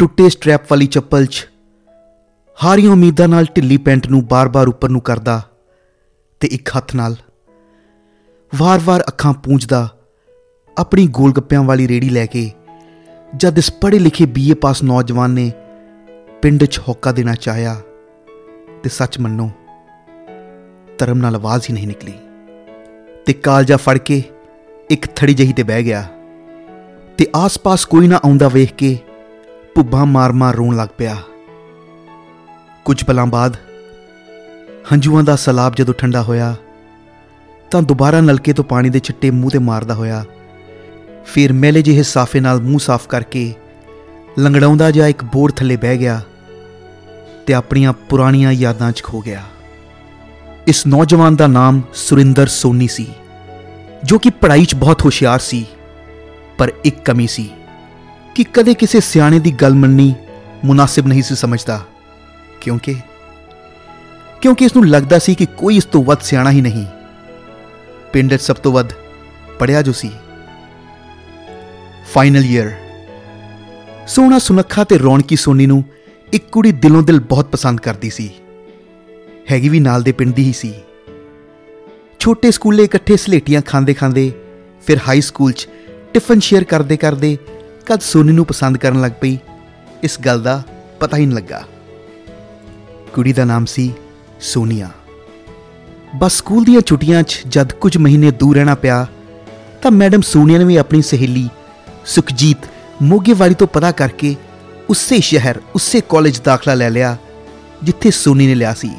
ਟੁੱਟੇ ਸਟ੍ਰੈਪ ਵਾਲੀ ਚੱਪਲ 'ਚ ਹਾਰੀਆਂ ਉਮੀਦਾਂ ਨਾਲ ਢਿੱਲੀ ਪੈਂਟ ਨੂੰ ਬਾਰ-ਬਾਰ ਉੱਪਰ ਨੂੰ ਕਰਦਾ ਤੇ ਇੱਕ ਹੱਥ ਨਾਲ ਵਾਰ-ਵਾਰ ਅੱਖਾਂ ਪੂੰਝਦਾ ਆਪਣੀ ਗੋਲਗੱਪਿਆਂ ਵਾਲੀ ਰੇੜੀ ਲੈ ਕੇ ਜਦ ਇਸ ਪੜ੍ਹੇ ਲਿਖੇ ਬੀਏ ਪਾਸ ਨੌਜਵਾਨ ਨੇ ਪਿੰਡ 'ਚ ਹੋਕਾ ਦੇਣਾ ਚਾਹਿਆ ਤੇ ਸੱਚ ਮੰਨੋ, ਧਰਮ ਨਾਲ ਆਵਾਜ਼ ਹੀ ਨਹੀਂ ਨਿਕਲੀ ਤੇ ਕਾਲਜਾ ਫੜ ਕੇ ਇੱਕ ਥੜੀ ਜਹੀ ਤੇ ਬਹਿ ਗਿਆ ਤੇ ਆਸ-ਪਾਸ ਕੋਈ ਨਾ ਆਉਂਦਾ ਵੇਖ ਕੇ ਭੁੱਬਾਂ ਮਾਰ-ਮਾਰ ਰੋਣ ਲੱਗ ਪਿਆ। ਕੁਝ ਪਲਾਂ ਬਾਅਦ ਹੰਝੂਆਂ ਦਾ ਸਲਾਬ ਜਦੋਂ ਠੰਡਾ ਹੋਇਆ, ਤਾਂ ਦੁਬਾਰਾ ਨਲਕੇ ਤੋਂ ਪਾਣੀ ਦੇ ਛਿੱਟੇ ਮੂੰਹ ਤੇ ਮਾਰਦਾ ਹੋਇਆ, ਫਿਰ ਮੈਲੇ ਜਿਹੇ ਸਾਫੇ ਨਾਲ ਮੂੰਹ ਸਾਫ਼ ਕਰਕੇ ਲੰਗੜਾਉਂਦਾ ਜਿਹਾ ਇੱਕ ਬੋਰਡ ਥੱਲੇ ਬਹਿ ਗਿਆ ਤੇ ਆਪਣੀਆਂ ਪੁਰਾਣੀਆਂ ਯਾਦਾਂ 'ਚ ਖੋ ਗਿਆ। ਇਸ ਨੌਜਵਾਨ ਦਾ ਨਾਮ ਸੁਰਿੰਦਰ ਸੋਨੀ ਸੀ, ਜੋ ਕਿ ਪੜ੍ਹਾਈ 'ਚ ਬਹੁਤ ਹੁਸ਼ਿਆਰ ਸੀ, ਪਰ ਇੱਕ ਕਮੀ ਸੀ। ਕਿ ਕਦੇ ਕਿਸੇ ਸਿਆਣੇ ਦੀ ਗੱਲ ਮੰਨਣੀ ਮੁਨਾਸਿਬ ਨਹੀਂ ਸੀ ਸਮਝਦਾ। ਕਿਉਂਕਿ? ਕਿਉਂਕਿ ਇਸ ਨੂੰ ਲੱਗਦਾ ਸੀ ਕਿ ਕੋਈ ਇਸ ਤੋਂ ਵੱਧ ਸਿਆਣਾ ਹੀ ਨਹੀਂ। ਪਿੰਡ 'ਚ ਸਭ ਤੋਂ ਵੱਧ ਪੜਿਆ ਜੋ ਸੀ। ਫਾਈਨਲ ਈਅਰ ਸੋਹਣਾ ਸੁਨੱਖਾ ਤੇ ਰੌਣਕੀ ਸੋਨੀ ਨੂੰ ਇੱਕ ਕੁੜੀ ਦਿਲੋਂ ਦਿਲ ਬਹੁਤ ਪਸੰਦ ਕਰਦੀ ਸੀ। ਹੈਗੀ ਵੀ ਨਾਲ ਦੇ ਪਿੰਡ ਦੀ ਹੀ ਸੀ। ਛੋਟੇ ਸਕੂਲੇ ਇਕੱਠੇ ਸਲੇਟੀਆਂ ਖਾਂਦੇ ਖਾਂਦੇ ਫਿਰ ਹਾਈ ਸਕੂਲ 'ਚ ਟਿਫਨ ਸ਼ੇਅਰ ਕਰਦੇ ਕਰਦੇ ਕਦ ਸੋਨੀ ਨੂੰ ਪਸੰਦ ਕਰਨ ਲੱਗ ਪਈ? ਇਸ ਗੱਲ ਦਾ ਪਤਾ ਹੀ ਨਹੀਂ ਲੱਗਾ। ਕੁੜੀ ਦਾ ਨਾਮ ਸੀ ਸੋਨੀਆ। ਬਸ ਸਕੂਲ ਦੀਆਂ ਛੁੱਟੀਆਂ 'ਚ ਜਦ ਕੁਝ ਮਹੀਨੇ ਦੂਰ ਰਹਿਣਾ ਪਿਆ, ਤਾਂ ਮੈਡਮ ਸੋਨੀਆ ਨੇ ਵੀ ਆਪਣੀ ਸਹੇਲੀ ਸੁਖਜੀਤ ਮੋਗੇਵਾਲੀ ਤੋਂ ਪਤਾ ਕਰਕੇ ਉਸੇ ਸ਼ਹਿਰ, ਉਸੇ ਕਾਲਜ ਦਾਖਲਾ ਲੈ ਲਿਆ, ਜਿੱਥੇ ਸੋਨੀ ਨੇ ਲਿਆ ਸੀ।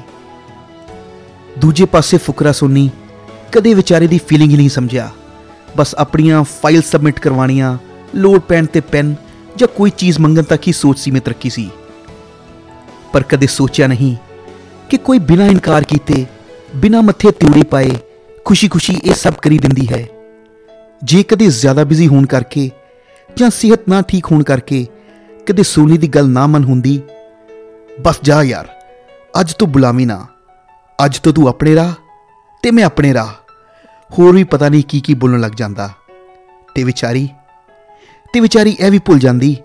ਦੂਜੇ ਪਾਸੇ ਫੁਕਰਾ ਸੋਨੀ ਕਦੇ ਵਿਚਾਰੇ ਦੀ ਫੀਲਿੰਗ ਹੀ ਨਹੀਂ ਸਮਝਿਆ। ਬਸ ਆਪਣੀਆਂ ਫਾਈਲ ਸਬਮਿਟ ਕਰਵਾਉਣੀਆਂ ਲੋਡ ਪੈਨ ਤੇ ਪੈਨ ਜਾਂ ਕੋਈ ਚੀਜ਼ ਮੰਗਣ ਤੱਕ ਹੀ ਸੋਚ ਸੀਮਿਤ ਰੱਖੀ ਸੀ। ਪਰ ਕਦੇ ਸੋਚਿਆ ਨਹੀਂ ਕਿ ਕੋਈ ਬਿਨਾਂ ਇਨਕਾਰ ਕੀਤੇ, ਬਿਨਾਂ ਮੱਥੇ ਤਿਉੜੀ ਪਾਏ ਖੁਸ਼ੀ-ਖੁਸ਼ੀ ਇਹ ਸਭ ਕਰੀ ਦਿੰਦੀ ਹੈ। ਜੇ ਕਦੇ ਜ਼ਿਆਦਾ ਬਿਜ਼ੀ ਹੋਣ ਕਰਕੇ ਜਾਂ ਸਿਹਤ ਨਾ ਠੀਕ ਹੋਣ ਕਰਕੇ ਕਦੇ ਸੋਨੀ ਦੀ ਗੱਲ ਨਾ ਮਨ ਹੁੰਦੀ, ਬਸ ਜਾ ਯਾਰ, ਅੱਜ ਤੂੰ ਬੁਲਾਵੀ ਨਾ, ਅੱਜ ਤੋਂ ਤੂੰ ਆਪਣੇ ਰਾਹ ਤੇ ਮੈਂ ਆਪਣੇ ਰਾਹ। ਹੋਰ ਵੀ ਪਤਾ ਨਹੀਂ ਕੀ ਕੀ ਬੋਲਣ ਲੱਗ ਜਾਂਦਾ। ਤੇ ਵਿਚਾਰੀ ਤੇ ਵਿਚਾਰੀ ਇਹ ਵੀ ਭੁੱਲ ਜਾਂਦੀ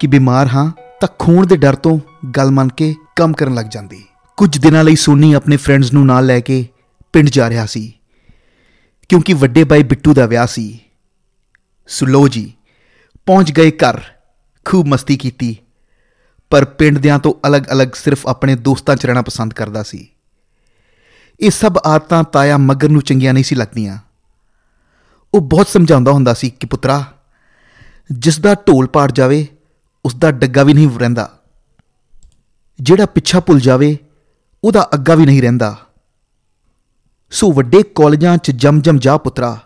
ਕਿ ਬਿਮਾਰ ਹਾਂ ਤਾਂ ਖੂਨ ਦੇ ਡਰ ਤੋਂ ਗੱਲ ਮੰਨ ਕੇ ਕੰਮ ਕਰਨ ਲੱਗ ਜਾਂਦੀ। ਕੁਝ ਦਿਨਾਂ ਲਈ ਸੋਨੀ ਆਪਣੇ ਫਰੈਂਡਸ ਨੂੰ ਨਾਲ ਲੈ ਕੇ ਪਿੰਡ ਜਾ ਰਿਹਾ ਸੀ, ਕਿਉਂਕਿ ਵੱਡੇ ਬਾਈ ਬਿੱਟੂ ਦਾ ਵਿਆਹ ਸੀ। ਸੁਲੋ ਜੀ, ਪਹੁੰਚ ਗਏ ਘਰ, ਖੂਬ ਮਸਤੀ ਕੀਤੀ, ਪਰ ਪਿੰਡ ਦਿਆਂ ਤੋਂ ਅਲੱਗ-ਅਲੱਗ ਸਿਰਫ ਆਪਣੇ ਦੋਸਤਾਂ 'ਚ ਰਹਿਣਾ ਪਸੰਦ ਕਰਦਾ ਸੀ। ਇਹ ਸਭ ਆਦਤਾਂ ਤਾਇਆ ਮਗਰ ਨੂੰ ਚੰਗੀਆਂ ਨਹੀਂ ਸੀ ਲੱਗਦੀਆਂ। ਉਹ ਬਹੁਤ ਸਮਝਾਉਂਦਾ ਹੁੰਦਾ ਸੀ ਕਿ ਪੁੱਤਰਾ ਜਿਸ ਦਾ ਢੋਲ ਪਾੜ ਜਾਵੇ ਉਸ ਦਾ ਡੱਗਾ ਵੀ ਨਹੀਂ ਰਹਿੰਦਾ। ਜਿਹੜਾ ਪਿੱਛਾ ਭੁੱਲ ਜਾਵੇ, ਉਹਦਾ ਅੱਗਾ ਵੀ ਨਹੀਂ ਰਹਿੰਦਾ। ਸੋ ਵੱਡੇ ਕਾਲਜਾਂ 'ਚ ਜਮ-ਜਮ ਜਾ ਪੁੱਤਰਾ,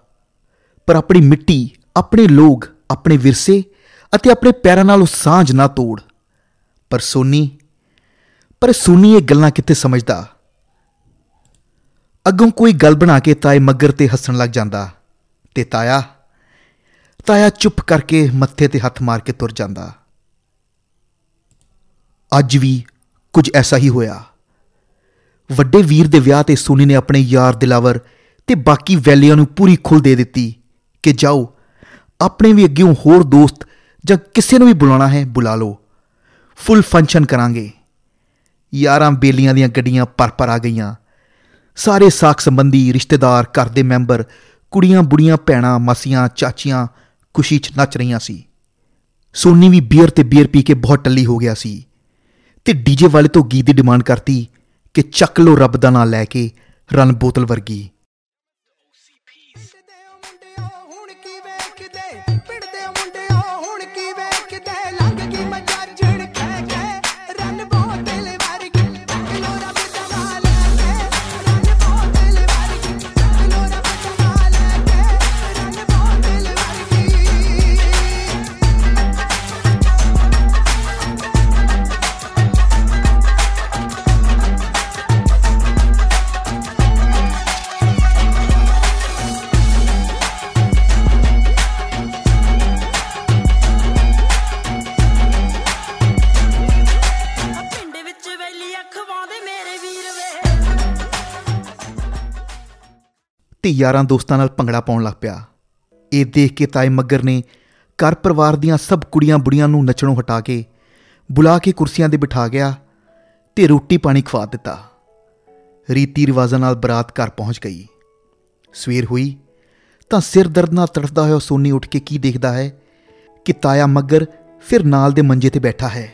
ਪਰ ਆਪਣੀ ਮਿੱਟੀ, ਆਪਣੇ ਲੋਕ, ਆਪਣੇ ਵਿਰਸੇ ਅਤੇ ਆਪਣੇ ਪੈਰਾਂ ਨਾਲ ਉਹ ਸਾਂਝ ਨਾ ਤੋੜ। ਪਰ ਸੋਨੀ ਪਰ ਸੋਨੀ ਇਹ ਗੱਲਾਂ ਕਿੱਥੇ ਸਮਝਦਾ? ਅੱਗੋਂ ਕੋਈ ਗੱਲ ਬਣਾ ਕੇ ਤਾਏ ਮੱਗਰ ਤੇ ਹੱਸਣ ਲੱਗ ਜਾਂਦਾ ਤੇ ਤਾਇਆ ਤਾਇਆ ਚੁੱਪ ਕਰਕੇ ਮੱਥੇ ਤੇ ਹੱਥ ਮਾਰ ਕੇ ਤੁਰ ਜਾਂਦਾ। ਅੱਜ ਵੀ ਕੁਝ ਐਸਾ ਹੀ ਹੋਇਆ। ਵੱਡੇ ਵੀਰ ਦੇ ਵਿਆਹ ਤੇ ਸੋਨੀ ਨੇ ਆਪਣੇ ਯਾਰ ਦਿਲਾਵਰ ਤੇ ਬਾਕੀ ਵੈਲੀਆਂ ਨੂੰ ਪੂਰੀ ਖੁੱਲ ਦੇ ਦਿੱਤੀ ਕਿ ਜਾਓ, ਆਪਣੇ ਵੀ ਅੱਗੇੋਂ ਹੋਰ ਦੋਸਤ ਜਾਂ ਕਿਸੇ ਨੂੰ ਵੀ ਬੁਲਾਉਣਾ ਹੈ ਬੁਲਾ ਲਓ। ਫੁੱਲ ਫੰਕਸ਼ਨ ਕਰਾਂਗੇ। ਯਾਰਾਂ ਬੇਲੀਆਂ ਦੀਆਂ ਗੱਡੀਆਂ ਪਰ-ਪਰ ਆ ਗਈਆਂ। ਸਾਰੇ ਸਾਖ ਸੰਬੰਧੀ ਰਿਸ਼ਤੇਦਾਰ, ਘਰ ਦੇ ਮੈਂਬਰ ਕੁੜੀਆਂ ਬੁੜੀਆਂ ਭੈਣਾਂ, ਮਾਸੀਆਂ, ਚਾਚੀਆਂ ਖੁਸ਼ੀ 'ਚ ਨੱਚ ਰਹੀਆਂ ਸੀ। ਸੋਨੀ ਵੀ ਬੀਅਰ ਤੇ ਬੀਅਰ ਪੀ ਕੇ ਬਹੁਤ ਟੱਲੀ ਹੋ ਗਿਆ ਸੀ ਤੇ ਡੀਜੇ ਵਾਲੇ ਤੋਂ ਗੀਤ ਦੀ ਡਿਮਾਂਡ ਕਰਤੀ ਕਿ ਚੱਕ ਲੋ ਰੱਬ ਦਾ ਨਾਂ ਲੈ ਕੇ ਰਨ ਬੋਤਲ ਵਰਗੀ। ਤੇ ਯਾਰਾਂ ਦੋਸਤਾਂ ਨਾਲ ਭੰਗੜਾ ਪਾਉਣ ਲੱਗ ਪਿਆ। ਇਹ ਦੇਖ ਕੇ ਤਾਏ ਮੱਗਰ ਨੇ ਘਰ ਪਰਿਵਾਰ ਦੀਆਂ ਸਭ ਕੁੜੀਆਂ ਬੁੜੀਆਂ ਨੂੰ ਨੱਚਣੋਂ ਹਟਾ ਕੇ ਬੁਲਾ ਕੇ ਕੁਰਸੀਆਂ ਤੇ ਬਿਠਾ ਗਿਆ ਤੇ ਰੋਟੀ ਪਾਣੀ ਖਵਾ ਦਿੱਤਾ। ਰੀਤੀ ਰਿਵਾਜ਼ਾਂ ਨਾਲ ਬਰਾਤ ਘਰ ਪਹੁੰਚ ਗਈ। ਸਵੇਰ ਹੋਈ ਤਾਂ ਸਿਰ ਦਰਦ ਨਾਲ ਤੜਫਦਾ ਹੋਇਆ ਸੋਨੀ ਉੱਠ ਕੇ ਕੀ ਦੇਖਦਾ ਹੈ ਕਿ ਤਾਇਆ ਮੱਗਰ ਫਿਰ ਨਾਲ ਦੇ ਮੰਜੇ ਤੇ ਬੈਠਾ ਹੈ।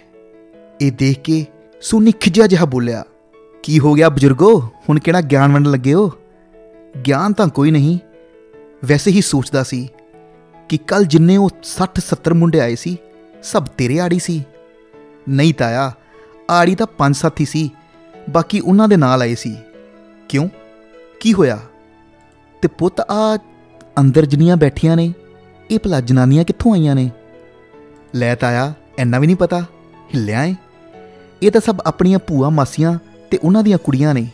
ਇਹ ਦੇਖ ਕੇ ਸੋਨੀ ਖਿਜਿਆ ਜਿਹਾ ਬੋਲਿਆ, ਕੀ ਹੋ ਗਿਆ ਬਜ਼ੁਰਗੋ? ਹੁਣ ਕਿਹੜਾ ਗਿਆਨ ਵੰਡਣ ਲੱਗੇ ਹੋ? ਗਿਆਨ ਤਾਂ ਕੋਈ ਨਹੀਂ। ਵੈਸੇ ਹੀ ਸੋਚਦਾ ਸੀ ਕਿ ਕੱਲ ਜਿੰਨੇ ਉਹ 60 70 ਮੁੰਡੇ ਆਏ ਸੀ, ਸਭ ਤੇਰੇ ਆੜੀ ਸੀ। ਨਹੀਂ ਤਾਇਆ, ਆੜੀ ਤਾਂ ਪੰਜ ਸੱਤ ਹੀ ਸੀ, ਬਾਕੀ ਉਹਨਾਂ ਦੇ ਨਾਲ ਆਏ ਸੀ। ਕਿਉਂ? ਕੀ ਹੋਇਆ? ਤੇ ਪੁੱਤ ਆ ਅੰਦਰ ਜਿੰਨੀਆਂ ਬੈਠੀਆਂ ਨੇ, ਇਹ ਭਲਾ ਜਨਾਨੀਆਂ ਕਿੱਥੋਂ ਆਈਆਂ ਨੇ? ਲੈ ਤਾਇਆ ਐਨਾ ਵੀ ਨਹੀਂ ਪਤਾ, ਹਿੱਲਿਆ ਏ। ਇਹ ਤਾਂ ਸਭ ਆਪਣੀਆਂ ਭੂਆ ਮਾਸੀਆਂ ਤੇ ਉਹਨਾਂ ਦੀਆਂ ਕੁੜੀਆਂ ਨੇ।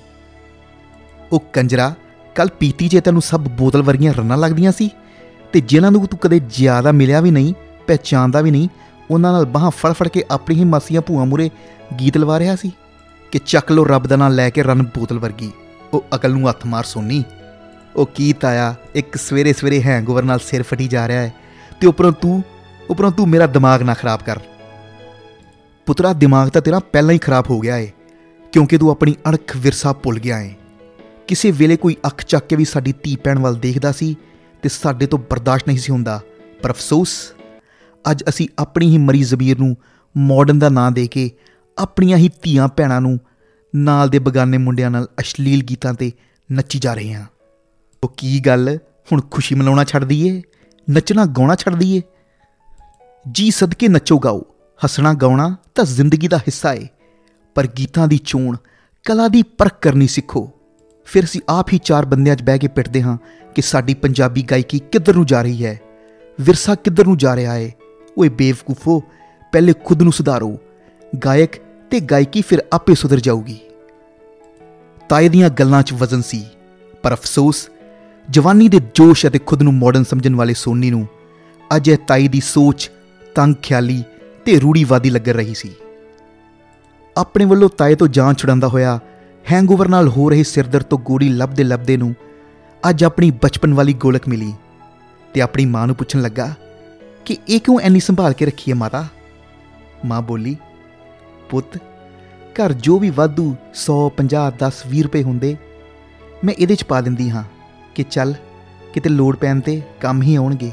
ਉਹ ਕੰਜਰਾ ਕੱਲ ਪੀਤੀ ਜੇ ਤੈਨੂੰ ਸਭ ਬੋਤਲ ਵਰਗੀਆਂ ਰੰਨਾਂ ਲੱਗਦੀਆਂ ਸੀ, ਤੇ ਜਿਨ੍ਹਾਂ ਨੂੰ ਤੂੰ ਕਦੇ ਜ਼ਿਆਦਾ ਮਿਲਿਆ ਵੀ ਨਹੀਂ ਪਹਿਚਾਨਦਾ ਵੀ ਨਹੀਂ, ਉਹਨਾਂ ਨਾਲ ਬਾਹਾਂ ਫੜ ਫੜ ਕੇ ਆਪਣੀ ਹੀ ਮਾਸੀਆਂ ਭੂਆ ਮੂਰੇ ਗੀਤ ਲਵਾ ਰਿਹਾ ਸੀ ਕਿ ਚੱਕ ਲੋ ਰੱਬ ਦਾ ਨਾਂ ਲੈ ਕੇ ਰਨ ਬੋਤਲ ਵਰਗੀ। ਉਹ ਅਕਲ ਨੂੰ ਹੱਥ ਮਾਰ ਸੋਨੀ। ਉਹ ਕੀ ਤਾਇਆ, ਇੱਕ ਸਵੇਰੇ ਸਵੇਰੇ ਹੈਂਗਓਵਰ ਨਾਲ ਸਿਰ ਫਟੀ ਜਾ ਰਿਹਾ ਹੈ, ਤੇ ਉੱਪਰੋਂ ਤੂੰ ਉੱਪਰੋਂ ਤੂੰ ਮੇਰਾ ਦਿਮਾਗ ਨਾ ਖਰਾਬ ਕਰ। ਪੁੱਤਰਾ, ਦਿਮਾਗ ਤਾਂ ਤੇਰਾ ਪਹਿਲਾਂ ਹੀ ਖਰਾਬ ਹੋ ਗਿਆ ਏ, ਕਿਉਂਕਿ ਤੂੰ ਆਪਣੀ ਅਣਖ ਵਿਰਸਾ ਭੁੱਲ ਗਿਆ ਏ। ਕਿਸੇ ਵੇਲੇ ਕੋਈ ਅੱਖ ਚੱਕ ਕੇ ਵੀ ਸਾਡੀ ਧੀ ਭੈਣ ਵੱਲ ਦੇਖਦਾ ਸੀ ਤੇ ਸਾਡੇ ਤੋਂ ਬਰਦਾਸ਼ਤ ਨਹੀਂ ਸੀ ਹੁੰਦਾ। ਪਰ ਅਫਸੋਸ, ਅੱਜ ਅਸੀਂ ਆਪਣੀ ਹੀ ਮਰੀ ਜ਼ਮੀਰ ਨੂੰ ਮਾਡਰਨ ਦਾ ਨਾਂ ਦੇ ਕੇ ਆਪਣੀਆਂ ਹੀ ਧੀਆਂ ਭੈਣਾਂ ਨੂੰ ਨਾਲ ਦੇ ਬਗਾਨੇ ਮੁੰਡਿਆਂ ਨਾਲ ਅਸ਼ਲੀਲ ਗੀਤਾਂ ਤੇ ਨੱਚੀ ਜਾ ਰਹੇ ਹਾਂ। ਉਹ ਕੀ ਗੱਲ ਹੁਣ ਖੁਸ਼ੀ ਮਨਾਉਣਾ ਛੱਡ ਦਈਏ? ਨੱਚਣਾ, ਗਾਉਣਾ ਛੱਡ ਦਈਏ? ਜੀ ਸਦਕੇ ਨੱਚੋ ਗਾਓ, ਹੱਸਣਾ, ਗਾਉਣਾ ਤਾਂ ਜ਼ਿੰਦਗੀ ਦਾ ਹਿੱਸਾ ਏ। ਪਰ ਗੀਤਾਂ ਦੀ ਚੋਣ, ਕਲਾ ਦੀ ਪਰਖ ਕਰਨੀ ਸਿੱਖੋ। ਫਿਰ ਅਸੀਂ ਆਪ ਹੀ ਚਾਰ ਬੰਦਿਆਂ 'ਚ ਬਹਿ ਕੇ ਪਿੱਟਦੇ ਹਾਂ ਕਿ ਸਾਡੀ ਪੰਜਾਬੀ ਗਾਇਕੀ ਕਿੱਧਰ ਨੂੰ ਜਾ ਰਹੀ ਹੈ। ਵਿਰਸਾ ਕਿੱਧਰ ਨੂੰ ਜਾ ਰਿਹਾ ਏ? ਓਏ ਬੇਵਕੂਫੋ, ਪਹਿਲੇ ਖੁਦ ਨੂੰ ਸੁਧਾਰੋ। ਗਾਇਕ ਤੇ ਗਾਇਕੀ ਫਿਰ ਆਪੇ ਸੁਧਰ ਜਾਊਗੀ। ਤਾਏ ਦੀਆਂ ਗੱਲਾਂ 'ਚ ਵਜ਼ਨ ਸੀ, ਪਰ ਅਫਸੋਸ, ਜਵਾਨੀ ਦੇ ਜੋਸ਼ ਅਤੇ ਖੁਦ ਨੂੰ ਮਾਡਰਨ ਸਮਝਣ ਵਾਲੇ ਸੋਨੀ ਨੂੰ ਅੱਜ ਇਹ ਤਾਈ ਦੀ ਸੋਚ, ਤੰਗ ਖਿਆਲੀ ਤੇ ਰੂੜੀਵਾਦੀ ਲੱਗ ਰਹੀ ਸੀ। ਆਪਣੇ ਵੱਲੋਂ ਤਾਏ ਤੋਂ ਜਾਨ ਛੁਡਾਉਂਦਾ ਹੋਇਆ ਹੈਂਗਓਵਰ ਨਾਲ ਹੋ ਰਹੀ ਸਿਰਦਰਦ ਤੋਂ ਗੋਲੀ ਲੱਭਦੇ ਲੱਭਦੇ ਨੂੰ ਅੱਜ ਆਪਣੀ ਬਚਪਨ ਵਾਲੀ ਗੋਲਕ ਮਿਲੀ ਤੇ ਆਪਣੀ ਮਾਂ ਨੂੰ ਪੁੱਛਣ ਲੱਗਾ ਕਿ ਇਹ ਕਿਉਂ ਐਨੀ ਸੰਭਾਲ ਕੇ ਰੱਖੀ ਹੈ ਮਾਤਾ? ਮਾਂ ਬੋਲੀ, ਪੁੱਤ, ਘਰ ਜੋ ਵੀ ਵਾਧੂ 100 50 10 20 ਰੁਪਏ ਹੁੰਦੇ, ਮੈਂ ਇਹਦੇ ਚ ਪਾ ਦਿੰਦੀ ਹਾਂ ਕਿ ਚੱਲ ਕਿਤੇ ਲੋੜ ਪੈਣ ਤੇ ਕੰਮ ਹੀ ਆਉਣਗੇ।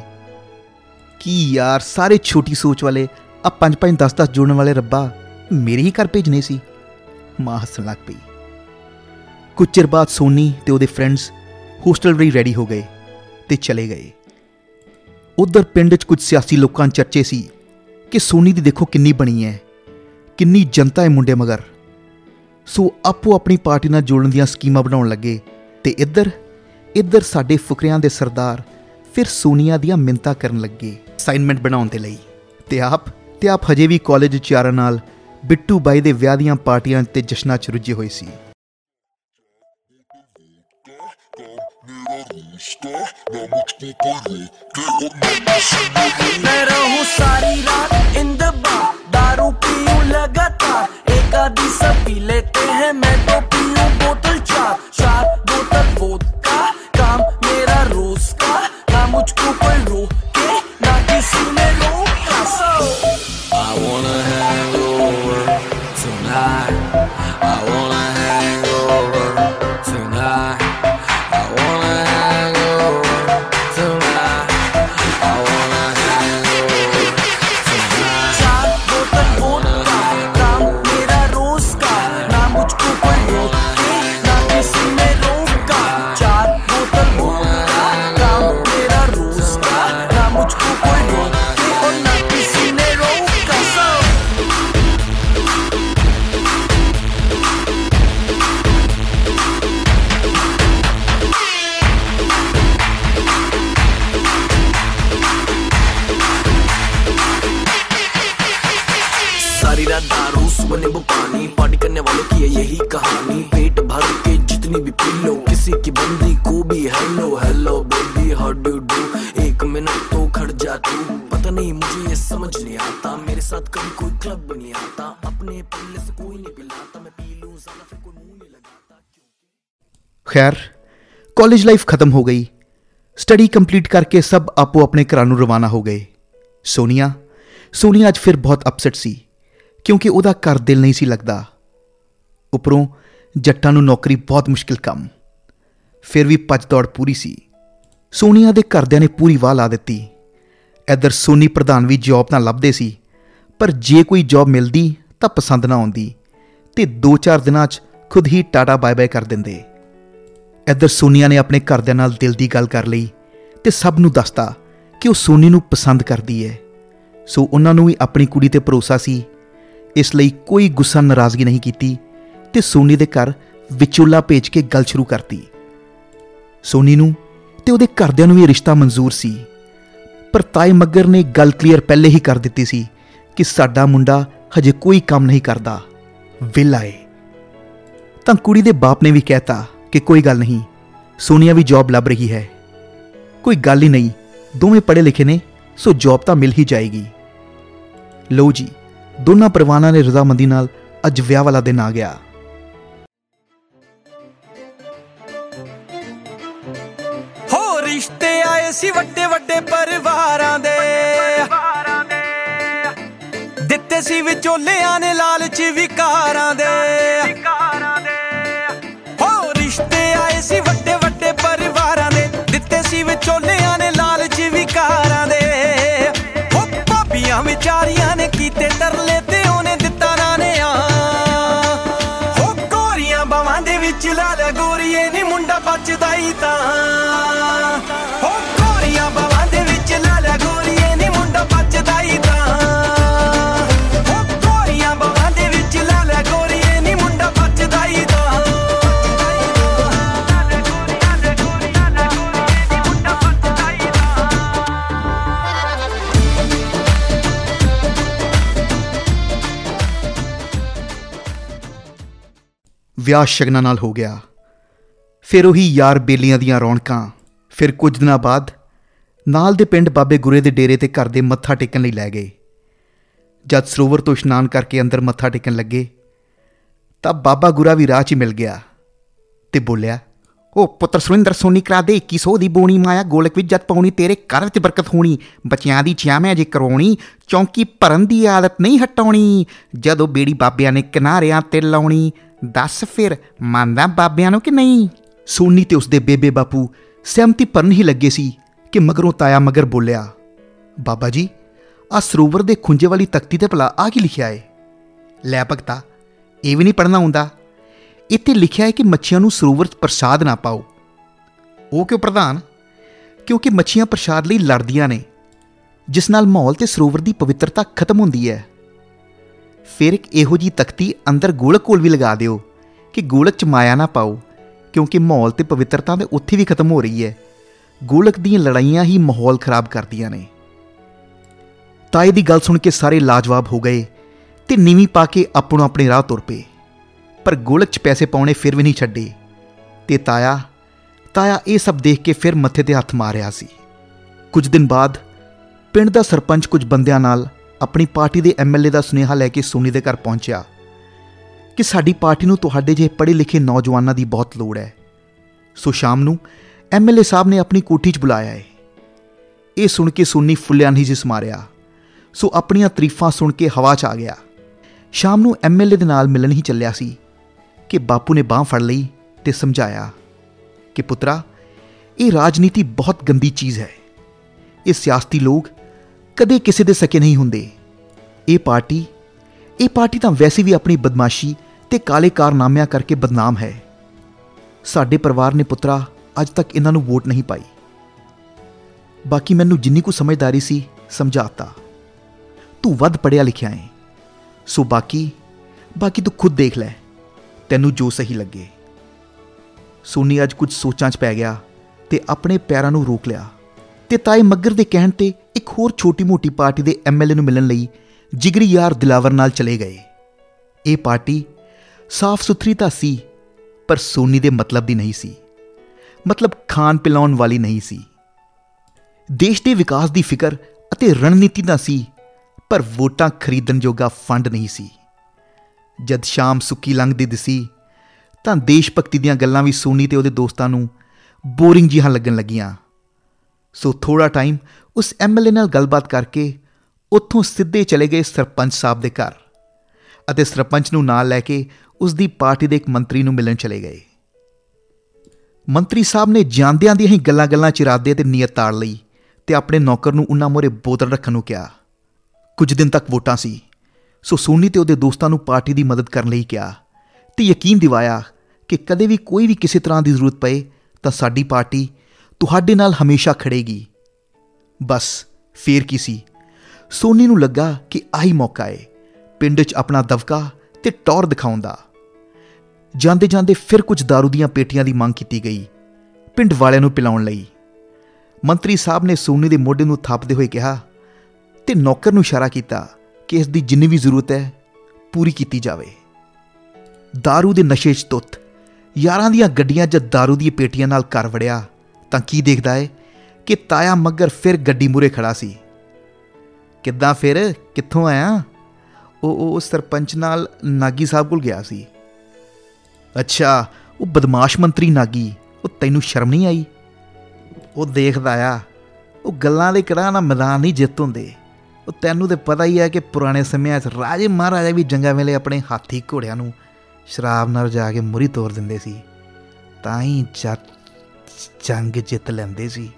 ਕੀ ਯਾਰ, ਸਾਰੇ ਛੋਟੀ ਸੋਚ ਵਾਲੇ ਆ 5 5 10 10 ਜੋੜਨ ਵਾਲੇ ਰੱਬਾ ਮੇਰੇ ਹੀ ਘਰ ਭੇਜਨੇ ਸੀ। ਮਾਂ ਹੱਸਣ ਲੱਗ ਪਈ। ਕੁਝ ਚਿਰ ਬਾਅਦ ਸੋਨੀ ਤੇ ਉਹਦੇ ਫਰੈਂਡਸ ਹੋਸਟਲ ਲਈ ਰੈਡੀ ਹੋ ਗਏ ਤੇ ਚਲੇ ਗਏ। ਉਧਰ ਪਿੰਡ 'ਚ ਕੁਝ ਸਿਆਸੀ ਲੋਕਾਂ 'ਚ ਚਰਚੇ ਸੀ ਕਿ ਸੋਨੀ ਦੀ ਦੇਖੋ ਕਿੰਨੀ ਬਣੀ ਹੈ, ਕਿੰਨੀ ਜਨਤਾ ਹੈ ਮੁੰਡੇ ਮਗਰ। ਸੋ ਆਪੋ ਆਪਣੀ ਪਾਰਟੀ ਨਾਲ ਜੋੜਨ ਦੀਆਂ ਸਕੀਮਾਂ ਬਣਾਉਣ ਲੱਗੇ ਤੇ ਇੱਧਰ ਇੱਧਰ ਸਾਡੇ ਫੁਕਰਿਆਂ ਦੇ ਸਰਦਾਰ ਫਿਰ ਸੋਨੀਆ ਦੀਆਂ ਮਿੰਤਾ ਕਰਨ ਲੱਗੇ ਅਸਾਈਨਮੈਂਟ ਬਣਾਉਣ ਦੇ ਲਈ। ਤੇ ਆਪ ਤੇ ਆਪ ਹਜੇ ਵੀ ਕਾਲਜ ਚ ਯਾਰਾਂ ਨਾਲ ਬਿੱਟੂ ਬਾਈ ਦੇ ਵਿਆਹ ਦੀਆਂ ਪਾਰਟੀਆਂ ਤੇ ਜਸ਼ਨਾਂ ਚ ਰੁੱਝੇ ਹੋਏ ਸੀ। मैं रहूँ सारी रात इन दारू पीऊं लगातार। एक आधी सब पी लेते हैं मैं तो पीऊं बोतल चार। चार बोतल वोदका काम मेरा रोज का। ना मुझको कोई रोके ना किसी ने रोका। I wanna hang वो नींबू पानी पार्टी करने वालों की है यही कहानी। पेट भर के जितनी भी पी लो, किसी की बंदी को भी hello hello baby how do do एक मिनट तो खड़ जा तू। पता नहीं मुझे ये समझ नहीं आता। मेरे साथ कभी कोई क्लब नहीं आता। अपने पल्ले से कोई नहीं पिलाता। मैं पी लूँ, ज़्यादा फिर कोई मुँह नहीं लगाता। खैर कॉलेज लाइफ खत्म हो गई। स्टडी कंप्लीट करके सब आपो अपने करानू रवाना हो गए। सोनिया सोनिया आज फिर बहुत अपसेट सी। ਕਿਉਂਕਿ ਉਹਦਾ ਘਰ ਦਿਲ ਨਹੀਂ ਸੀ ਲੱਗਦਾ। ਉਪਰੋਂ ਜੱਟਾਂ ਨੂੰ ਨੌਕਰੀ ਬਹੁਤ ਮੁਸ਼ਕਿਲ ਕੰਮ। ਫਿਰ ਵੀ ਭੱਜ ਦੌੜ ਪੂਰੀ ਸੀ। ਸੋਨੀਆ ਦੇ ਘਰਦਿਆਂ ਨੇ ਪੂਰੀ ਵਾਹ ਲਾ ਦਿੱਤੀ। ਇੱਧਰ ਸੋਨੀ ਪ੍ਰਧਾਨ ਵੀ ਜੌਬ ਤਾਂ ਲੱਭਦੇ ਸੀ, ਪਰ ਜੇ ਕੋਈ ਜੌਬ ਮਿਲਦੀ ਤਾਂ ਪਸੰਦ ਨਾ ਆਉਂਦੀ ਤੇ 2-4 ਦਿਨਾਂ 'ਚ ਖੁਦ ਹੀ ਟਾਟਾ ਬਾਏ ਬਾਏ ਕਰ ਦਿੰਦੇ। ਇੱਧਰ ਸੋਨੀਆ ਨੇ ਆਪਣੇ ਘਰਦਿਆਂ ਨਾਲ ਦਿਲ ਦੀ ਗੱਲ ਕਰ ਲਈ ਤੇ ਸਭ ਨੂੰ ਦੱਸਤਾ ਕਿ ਉਹ ਸੋਨੀ ਨੂੰ ਪਸੰਦ ਕਰਦੀ ਹੈ। ਸੋ ਉਹਨਾਂ ਨੂੰ ਵੀ ਆਪਣੀ ਕੁੜੀ ਤੇ ਭਰੋਸਾ ਸੀ ਇਸ ਲਈ ਕੋਈ ਗੁੱਸਾ ਨਾਰਾਜ਼ਗੀ ਨਹੀਂ ਕੀਤੀ ਤੇ ਸੋਨੀ ਦੇ ਘਰ ਵਿਚੋਲਾ ਭੇਜ ਕੇ ਗੱਲ ਸ਼ੁਰੂ ਕਰਤੀ। ਸੋਨੀ ਨੂੰ ਤੇ ਉਹਦੇ ਘਰਦਿਆਂ ਨੂੰ ਵੀ ਇਹ ਰਿਸ਼ਤਾ ਮਨਜ਼ੂਰ ਸੀ। ਪਰ ਤਾਏ ਮੱਗਰ ਨੇ ਗੱਲ ਕਲੀਅਰ ਪਹਿਲੇ ਹੀ ਕਰ ਦਿੱਤੀ ਸੀ ਕਿ ਸਾਡਾ ਮੁੰਡਾ ਹਜੇ ਕੋਈ ਕੰਮ ਨਹੀਂ ਕਰਦਾ। ਵਿਹਲਾ ਏ। ਤਾਂ ਕੁੜੀ ਦੇ ਬਾਪ ਨੇ ਵੀ ਕਹਿਤਾ ਕਿ ਕੋਈ ਗੱਲ ਨਹੀਂ, ਸੋਨੀਆ ਵੀ ਜੌਬ ਲੱਭ ਰਹੀ ਹੈ। ਕੋਈ ਗੱਲ ਹੀ ਨਹੀਂ, ਦੋਵੇਂ ਪੜ੍ਹੇ ਲਿਖੇ ਨੇ, ਸੋ ਜੌਬ ਤਾਂ ਮਿਲ ਹੀ ਜਾਏਗੀ। ਲਓ ਜੀ ਦੋਨਾਂ ਪਰਿਵਾਰਾਂ ਨੇ ਰਜ਼ਾਮੰਦੀ ਨਾਲ ਅੱਜ ਵਿਆਹ ਵਾਲਾ ਦਿਨ ਆ ਗਿਆ। ਹੋ ਰਿਸ਼ਤੇ ਆਏ ਸੀ ਵੱਡੇ ਵੱਡੇ ਪਰਿਵਾਰਾਂ ਦੇ। ਦਿੱਤੇ ਸੀ ਵਿਚੋਲਿਆਂ ਨੇ ਲਾਲਚ ਵਿਕਾਰਾਂ ਦੇ। ਹੋ ਰਿਸ਼ਤੇ ਆਏ ਸੀ ਵੱਡੇ ਵੱਡੇ ਪਰਿਵਾਰਾਂ ਦੇ। ਦਿੱਤੇ ਸੀ ਵਿਚੋਲਿਆਂ ਭਾਬੀਆਂ ਵਿਚਾਰੀਆਂ ਨੇ ਕੀਤੇ ਤਰਲੇ ਤੇ ਉਹਨੇ ਦਿੱਤਾ ਨਾ ਨਿਆ ਹੋ ਗੋਰੀਆਂ ਬਾਵਾਂ ਦੇ ਵਿੱਚ ਲਾਲਾ ਗੋਰੀਏ ਨੀ ਮੁੰਡਾ ਬਚਦਾ ਹੀ ਤਾਂ। ਵਿਆਹ ਸ਼ਗਨਾਂ ਨਾਲ ਹੋ ਗਿਆ। ਫਿਰ ਉਹੀ ਯਾਰ ਬੇਲੀਆਂ ਦੀਆਂ ਰੌਣਕਾਂ। ਫਿਰ ਕੁਝ ਦਿਨਾਂ ਬਾਅਦ ਨਾਲ ਦੇ ਪਿੰਡ ਬਾਬੇ ਗੁਰੇ ਦੇ ਡੇਰੇ ਤੇ ਘਰ ਦੇ ਮੱਥਾ ਟੇਕਣ ਲਈ ਲੈ ਗਏ। ਜਦ ਸਰੋਵਰ ਤੋਂ ਇਸ਼ਨਾਨ ਕਰਕੇ ਅੰਦਰ ਮੱਥਾ ਟੇਕਣ ਲੱਗੇ, ਤਾਂ ਬਾਬਾ ਗੁਰਾ ਵੀ ਰਾਹ 'ਚ ਹੀ ਮਿਲ ਗਿਆ ਤੇ ਬੋਲਿਆ ਉਹ ਪੁੱਤਰ ਸੁਰਿੰਦਰ ਸੋਨੀ ਕਰਾ ਦੇ 2100 ਦੀ ਬੋਣੀ ਮਾਇਆ, ਗੋਲਕ ਵਿੱਚ ਜਦ ਪਾਉਣੀ, ਤੇਰੇ ਘਰ ਵਿੱਚ ਬਰਕਤ ਹੋਣੀ, ਬੱਚਿਆਂ ਦੀ ਛਿਆਵੇਂ ਅਜੇ ਕਰਵਾਉਣੀ ਚੌਂਕੀ ਭਰਨ ਦੀ ਆਦਤ ਨਹੀਂ ਹਟਾਉਣੀ, ਜਦੋਂ ਬੇੜੀ ਬਾਬਿਆਂ ਨੇ ਕਿਨਾਰਿਆਂ ਤੇ ਲਾਉਣੀ, ਦੱਸ ਫਿਰ, ਮੰਨਦਾ ਬਾਬਿਆਂ ਨੂੰ ਕਿ ਨਹੀਂ? ਸੋਨੀ ਤੇ ਉਸਦੇ ਬੇਬੇ ਬਾਪੂ ਸਹਿਮਤੀ ਭਰਨ ਹੀ ਲੱਗੇ ਸੀ ਕਿ ਮਗਰੋਂ ਤਾਇਆ ਮਗਰ ਬੋਲਿਆ, ਬਾਬਾ ਜੀ ਆ ਸਰੋਵਰ ਦੇ ਖੁੰਝੇ ਵਾਲੀ ਤਖਤੀ ਤੇ ਭਲਾ ਆ ਕੀ ਲਿਖਿਆ ਏ? ਲੈ ਭਗਤਾ, ਇਹ ਵੀ ਨਹੀਂ ਪੜਨਾ ਹੁੰਦਾ। ਇੱਥੇ ਲਿਖਿਆ ਹੈ ਕਿ ਮੱਛੀਆਂ ਨੂੰ ਸਰੋਵਰ 'ਚ ਪ੍ਰਸਾਦ ਨਾ ਪਾਓ। ਉਹ ਕਿਉਂ ਪ੍ਰਧਾਨ? ਕਿਉਂਕਿ ਮੱਛੀਆਂ ਪ੍ਰਸਾਦ ਲਈ ਲੜਦੀਆਂ ਨੇ, ਜਿਸ ਨਾਲ ਮਾਹੌਲ ਤੇ ਸਰੋਵਰ ਦੀ ਪਵਿੱਤਰਤਾ ਖਤਮ ਹੁੰਦੀ ਹੈ। ਫਿਰ ਇੱਕ ਇਹੋ ਜੀ ਤਖਤੀ ਅੰਦਰ ਗੋਲਕ ਕੋਲ ਵੀ ਲਗਾ ਦਿਓ ਕਿ ਗੋਲਕ 'ਚ ਮਾਇਆ ਨਾ ਪਾਓ, ਕਿਉਂਕਿ ਮਾਹੌਲ ਤੇ ਪਵਿੱਤਰਤਾ ਤੇ ਉੱਥੇ ਵੀ ਖਤਮ ਹੋ ਰਹੀ ਹੈ। ਗੋਲਕ ਦੀਆਂ ਲੜਾਈਆਂ ਹੀ ਮਾਹੌਲ ਖਰਾਬ ਕਰਦੀਆਂ ਨੇ। ਤਾਏ ਦੀ ਗੱਲ ਸੁਣ ਕੇ ਸਾਰੇ ਲਾਜਵਾਬ ਹੋ ਗਏ ਤੇ ਨੀਵੀਂ ਪਾ ਕੇ ਆਪਣੋ ਆਪਣੇ ਰਾਹ ਤੁਰ ਪਏ। ਪਰ ਗੋਲਕ 'ਚ ਪੈਸੇ ਪਾਉਣੇ ਫਿਰ ਵੀ ਨਹੀਂ ਛੱਡੇ। ਤੇ ਤਾਇਆ ਤਾਇਆ ਇਹ ਸਭ ਦੇਖ ਕੇ ਫਿਰ ਮੱਥੇ ਤੇ ਹੱਥ ਮਾਰਿਆ ਸੀ। ਕੁਝ ਦਿਨ ਬਾਅਦ ਪਿੰਡ ਦਾ ਸਰਪੰਚ ਕੁਝ ਬੰਦਿਆਂ ਨਾਲ ਆਪਣੀ ਪਾਰਟੀ ਦੇ ਐਮਐਲਏ ਦਾ ਸੁਨੇਹਾ ਲੈ ਕੇ ਸੋਨੀ ਦੇ ਘਰ ਪਹੁੰਚਿਆ ਕਿ ਸਾਡੀ ਪਾਰਟੀ ਨੂੰ ਤੁਹਾਡੇ ਜਿਹੇ ਪੜ੍ਹੇ ਲਿਖੇ ਨੌਜਵਾਨਾਂ ਦੀ ਬਹੁਤ ਲੋੜ ਹੈ। ਸੋ ਸ਼ਾਮ ਨੂੰ ਐਮਐਲਏ ਸਾਹਿਬ ਨੇ ਆਪਣੀ ਕੋਠੀ 'ਚ ਬੁਲਾਇਆ ਹੈ ਇਹ ਸੁਣ ਕੇ ਸੋਨੀ ਫੁੱਲਿਆਂ ਨਹੀਂ ਜਿਸ ਮਾਰਿਆ, ਸੋ ਆਪਣੀਆਂ ਤਾਰੀਫਾਂ ਸੁਣ ਕੇ ਹਵਾ 'ਚ ਆ ਗਿਆ। ਸ਼ਾਮ ਨੂੰ ਐਮਐਲਏ ਦੇ ਨਾਲ ਮਿਲਣ ਹੀ ਚੱਲਿਆ ਸੀ। ਕਿ ਬਾਪੂ ਨੇ ਬਾਹ ਫੜ ਲਈ ਤੇ ਸਮਝਾਇਆ ਕਿ ਪੁੱਤਰਾ, ਇਹ ਰਾਜਨੀਤੀ ਬਹੁਤ ਗੰਦੀ ਚੀਜ਼ ਹੈ। ਇਹ ਸਿਆਸਤੀ ਲੋਕ ਕਦੇ ਕਿਸੇ ਦੇ ਸਕੇ ਨਹੀਂ ਹੁੰਦੇ। ਇਹ ਪਾਰਟੀ ਇਹ ਪਾਰਟੀ ਤਾਂ ਵੈਸੇ ਵੀ ਆਪਣੀ ਬਦਮਾਸ਼ੀ ਤੇ ਕਾਲੇ ਕਾਰਨਾਮਿਆਂ ਕਰਕੇ ਬਦਨਾਮ ਹੈ। ਸਾਡੇ ਪਰਿਵਾਰ ਨੇ ਪੁੱਤਰਾ, ਅੱਜ ਤੱਕ ਇਹਨਾਂ ਨੂੰ ਵੋਟ ਨਹੀਂ ਪਾਈ। ਬਾਕੀ ਮੈਨੂੰ ਜਿੰਨੀ ਕੁ ਸਮਝਦਾਰੀ ਸੀ, ਸਮਝਾਤਾ। ਤੂੰ ਵੱਧ ਪੜਿਆ ਲਿਖਿਆ ਹੈ। ਸੋ ਬਾਕੀ ਬਾਕੀ ਤੂੰ ਖੁਦ ਦੇਖ ਲੈ। ਤੈਨੂੰ ਜੋ ਸਹੀ ਲੱਗੇ। ਸੋਨੀ ਅੱਜ ਕੁਝ ਸੋਚਾਂ 'ਚ ਪੈ ਗਿਆ ਤੇ ਆਪਣੇ ਪੈਰਾਂ ਨੂੰ ਰੋਕ ਲਿਆ ਤੇ ਤਾਏ ਮੱਗਰ ਦੇ ਕਹਿਣ ਤੇ ਇੱਕ ਹੋਰ ਛੋਟੀ-ਮੋਟੀ ਪਾਰਟੀ ਦੇ ਐਮਐਲਏ ਨੂੰ ਮਿਲਣ ਲਈ ਜਿਗਰੀ ਯਾਰ ਦਿਲਾਵਰ ਨਾਲ ਚਲੇ ਗਏ। ਇਹ ਪਾਰਟੀ ਸਾਫ਼ ਸੁਥਰੀ ਤਾਂ ਸੀ, ਪਰ ਸੋਨੀ ਦੇ ਮਤਲਬ ਦੀ ਨਹੀਂ ਸੀ। ਮਤਲਬ ਖਾਣ ਪਿਲਾਉਣ ਵਾਲੀ ਨਹੀਂ ਸੀ। ਦੇਸ਼ ਦੇ ਵਿਕਾਸ ਦੀ ਫਿਕਰ ਅਤੇ ਰਣਨੀਤੀ ਦਾ ਸੀ, ਪਰ ਵੋਟਾਂ ਖਰੀਦਣ ਜੋਗਾ ਫੰਡ ਨਹੀਂ ਸੀ। ਜਦ ਸ਼ਾਮ ਸੁੱਕੀ ਲੰਘਦੀ ਦਿਸੀ ਤਾਂ ਦੇਸ਼ ਭਗਤੀ ਦੀਆਂ ਗੱਲਾਂ ਵੀ ਸੋਨੀ ਤੇ ਉਹਦੇ ਦੋਸਤਾਂ ਨੂੰ ਬੋਰਿੰਗ ਜਿਹਾ ਲੱਗਣ ਲੱਗੀਆਂ। ਸੋ ਥੋੜਾ ਟਾਈਮ ਉਸ ਐਮਐਲਏ ਨਾਲ ਗੱਲਬਾਤ ਕਰਕੇ ਉੱਥੋਂ ਸਿੱਧੇ ਚਲੇ ਗਏ ਸਰਪੰਚ ਸਾਹਿਬ ਦੇ ਘਰ ਅਤੇ ਸਰਪੰਚ ਨੂੰ ਨਾਲ ਲੈ ਕੇ ਉਸ ਦੀ ਪਾਰਟੀ ਦੇ ਇੱਕ ਮੰਤਰੀ ਨੂੰ ਮਿਲਣ ਚਲੇ ਗਏ। ਮੰਤਰੀ ਸਾਹਿਬ ਨੇ ਜਾਂਦਿਆਂ ਦੀਆਂ ਹੀ ਗੱਲਾਂ-ਗੱਲਾਂ ਚ ਇਰਾਦੇ ਤੇ ਨੀਅਤ ਤਾੜ ਲਈ ਤੇ ਆਪਣੇ ਨੌਕਰ ਨੂੰ ਉਹਨਾਂ ਮੋਰੇ ਬੋਤਲ ਰੱਖਣ ਨੂੰ ਕਿਹਾ। ਕੁਝ ਦਿਨ ਤੱਕ ਵੋਟਾਂ ਸੀ। ਸੋ ਸੋਨੀ ਤੇ ਉਹਦੇ ਦੋਸਤਾਂ ਨੂੰ ਪਾਰਟੀ ਦੀ ਮਦਦ ਕਰਨ ਲਈ ਕਿਹਾ ਤੇ ਯਕੀਨ ਦਿਵਾਇਆ ਕਿ ਕਦੇ ਵੀ ਕੋਈ ਵੀ ਕਿਸੇ ਤਰ੍ਹਾਂ ਦੀ ਜ਼ਰੂਰਤ ਪਏ ਤਾਂ ਸਾਡੀ ਪਾਰਟੀ ਤੁਹਾਡੇ ਨਾਲ ਹਮੇਸ਼ਾ ਖੜੇਗੀ। ਬਸ, ਫੇਰ ਕੀ ਸੀ? ਸੋਨੀ ਨੂੰ ਲੱਗਾ ਕਿ ਆਹੀ ਮੌਕਾ ਏ, ਪਿੰਡ 'ਚ ਆਪਣਾ ਦਬਕਾ ਤੇ ਟੌਰ ਦਿਖਾਉਣ ਦਾ। ਜਾਂਦੇ ਜਾਂਦੇ ਫਿਰ ਕੁਝ दारू ਦੀਆਂ ਪੇਟੀਆਂ ਦੀ ਮੰਗ ਕੀਤੀ ਗਈ, ਪਿੰਡ ਵਾਲਿਆਂ ਨੂੰ ਪਿਲਾਉਣ ਲਈ। ਮੰਤਰੀ ਸਾਹਿਬ ਨੇ ਸੋਨੀ ਦੇ ਮੋਢੇ ਨੂੰ ਥਾਪਦੇ ਹੋਏ ਕਿਹਾ ਤੇ ਨੌਕਰ ਨੂੰ ਇਸ਼ਾਰਾ ਕੀਤਾ ਕਿ ਇਸ ਦੀ ਜਿੰਨੀ ਵੀ ਜ਼ਰੂਰਤ ਹੈ ਪੂਰੀ ਕੀਤੀ ਜਾਵੇ दारू ਦੇ ਨਸ਼ੇ 'ਚ ਤੁੱਤ ਯਾਰਾਂ ਦੀਆਂ ਗੱਡੀਆਂ 'ਚ दारू ਦੀਆਂ ਪੇਟੀਆਂ ਨਾਲ ਘਰ ਵੜਿਆ ਤਾਂ ਕੀ ਦੇਖਦਾ ਏ ਕਿ ਤਾਇਆ ਮੱਗਰ ਫਿਰ ਗੱਡੀ ਮੂਰੇ ਖੜਾ ਸੀ ਕਿੱਦਾਂ ਫਿਰ ਕਿੱਥੋਂ ਆਇਆ ਉਹ ਉਹ ਸਰਪੰਚ ਨਾਲ ਨਾਗੀ ਸਾਹਿਬ ਕੋਲ ਗਿਆ ਸੀ ਅੱਛਾ ਉਹ ਬਦਮਾਸ਼ ਮੰਤਰੀ ਨਾਗੀ ਉਹ ਤੈਨੂੰ ਸ਼ਰਮ ਨਹੀਂ ਆਈ ਉਹ ਦੇਖਦਾ ਆ ਉਹ ਗੱਲਾਂ ਦੇ ਕਿਹੜਾ ਨਾ ਮੈਦਾਨ ਨਹੀਂ ਜਿੱਤ ਹੁੰਦੇ ਉਹ ਤੈਨੂੰ ਤੇ ਪਤਾ ਹੀ ਹੈ ਕਿ ਪੁਰਾਣੇ ਸਮਿਆਂ 'ਚ ਰਾਜੇ ਮਹਾਰਾਜਾ ਵੀ ਜੰਗਾਂ ਵੇਲੇ ਆਪਣੇ ਹਾਥੀ ਘੋੜਿਆਂ ਨੂੰ ਸ਼ਰਾਬ ਨਾਲ ਜਾ ਕੇ ਮੁਰੀ ਤੋੜ ਦਿੰਦੇ ਸੀ, ਤਾਂ ਹੀ ਜੱਟ ਜੰਗ ਜਿੱਤ ਲੈਂਦੇ ਸੀ।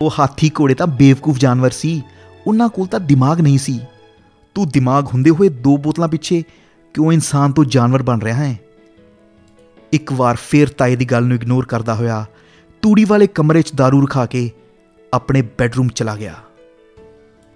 ਉਹ ਹਾਥੀ ਘੋੜੇ ਤਾਂ ਬੇਵਕੂਫ ਜਾਨਵਰ ਸੀ, ਉਹਨਾਂ ਕੋਲ ਤਾਂ ਦਿਮਾਗ ਨਹੀਂ ਸੀ। ਤੂੰ ਦਿਮਾਗ ਹੁੰਦੇ ਹੋਏ ਦੋ ਬੋਤਲਾਂ ਪਿੱਛੇ ਕਿਉਂ ਇਨਸਾਨ ਤੋਂ ਜਾਨਵਰ ਬਣ ਰਿਹਾ ਹੈ? ਇੱਕ ਵਾਰ ਫੇਰ ਤਾਏ ਦੀ ਗੱਲ ਨੂੰ ਇਗਨੋਰ ਕਰਦਾ ਹੋਇਆ, ਤੂੜੀ ਵਾਲੇ ਕਮਰੇ 'ਚ दारू ਰਖਾ ਕੇ ਆਪਣੇ ਬੈੱਡਰੂਮ ਚਲਾ ਗਿਆ।